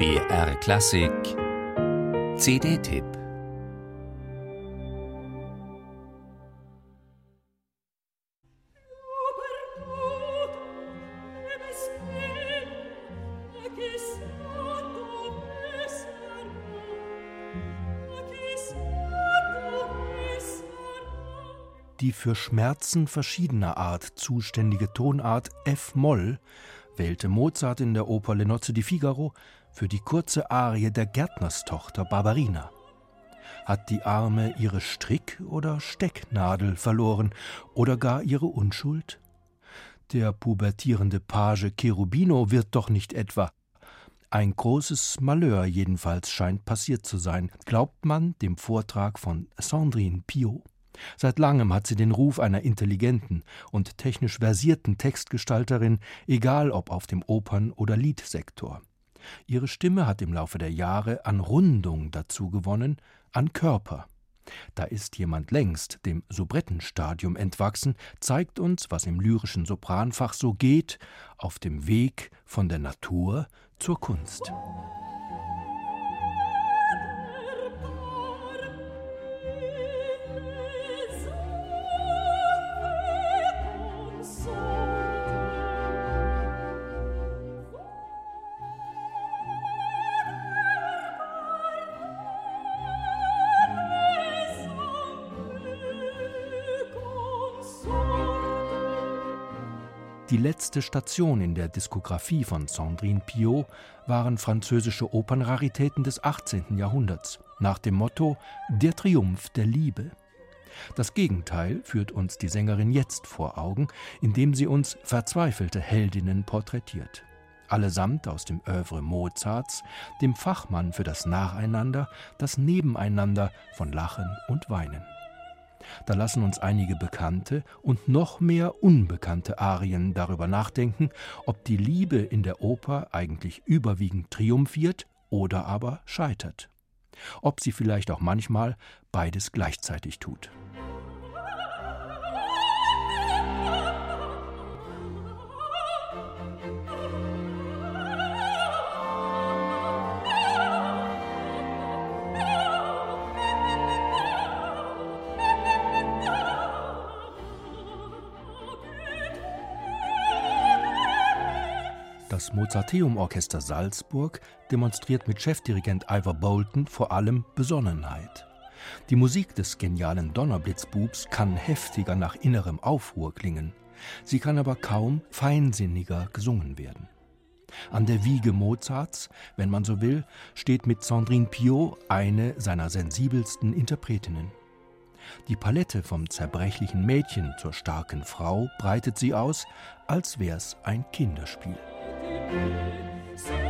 BR Klassik. CD-Tipp Die für Schmerzen verschiedener Art zuständige Tonart F-Moll wählte Mozart in der Oper Le Nozze di Figaro für die kurze Arie der Gärtnerstochter Barbarina. Hat die Arme ihre Strick- oder Stecknadel verloren oder gar ihre Unschuld? Der pubertierende Page Cherubino wird doch nicht etwa. Ein großes Malheur jedenfalls scheint passiert zu sein, glaubt man dem Vortrag von Sandrine Piot. Seit langem hat sie den Ruf einer intelligenten und technisch versierten Textgestalterin, egal ob auf dem Opern- oder Liedsektor. Ihre Stimme hat im Laufe der Jahre an Rundung dazu gewonnen, an Körper. Da ist jemand längst dem Soubrettenstadium entwachsen, zeigt uns, was im lyrischen Sopranfach so geht, auf dem Weg von der Natur zur Kunst. Die letzte Station in der Diskografie von Sandrine Piot waren französische Opernraritäten des 18. Jahrhunderts nach dem Motto Der Triumph der Liebe. Das Gegenteil führt uns die Sängerin jetzt vor Augen, indem sie uns verzweifelte Heldinnen porträtiert. Allesamt aus dem Övre Mozarts, dem Fachmann für das Nacheinander, das Nebeneinander von Lachen und Weinen. Da lassen uns einige bekannte und noch mehr unbekannte Arien darüber nachdenken, ob die Liebe in der Oper eigentlich überwiegend triumphiert oder aber scheitert. Ob sie vielleicht auch manchmal beides gleichzeitig tut. Das Mozarteum-Orchester Salzburg demonstriert mit Chefdirigent Ivor Bolton vor allem Besonnenheit. Die Musik des genialen Donnerblitzbubs kann heftiger nach innerem Aufruhr klingen. Sie kann aber kaum feinsinniger gesungen werden. An der Wiege Mozarts, wenn man so will, steht mit Sandrine Piot eine seiner sensibelsten Interpretinnen. Die Palette vom zerbrechlichen Mädchen zur starken Frau breitet sie aus, als wär's ein Kinderspiel. Say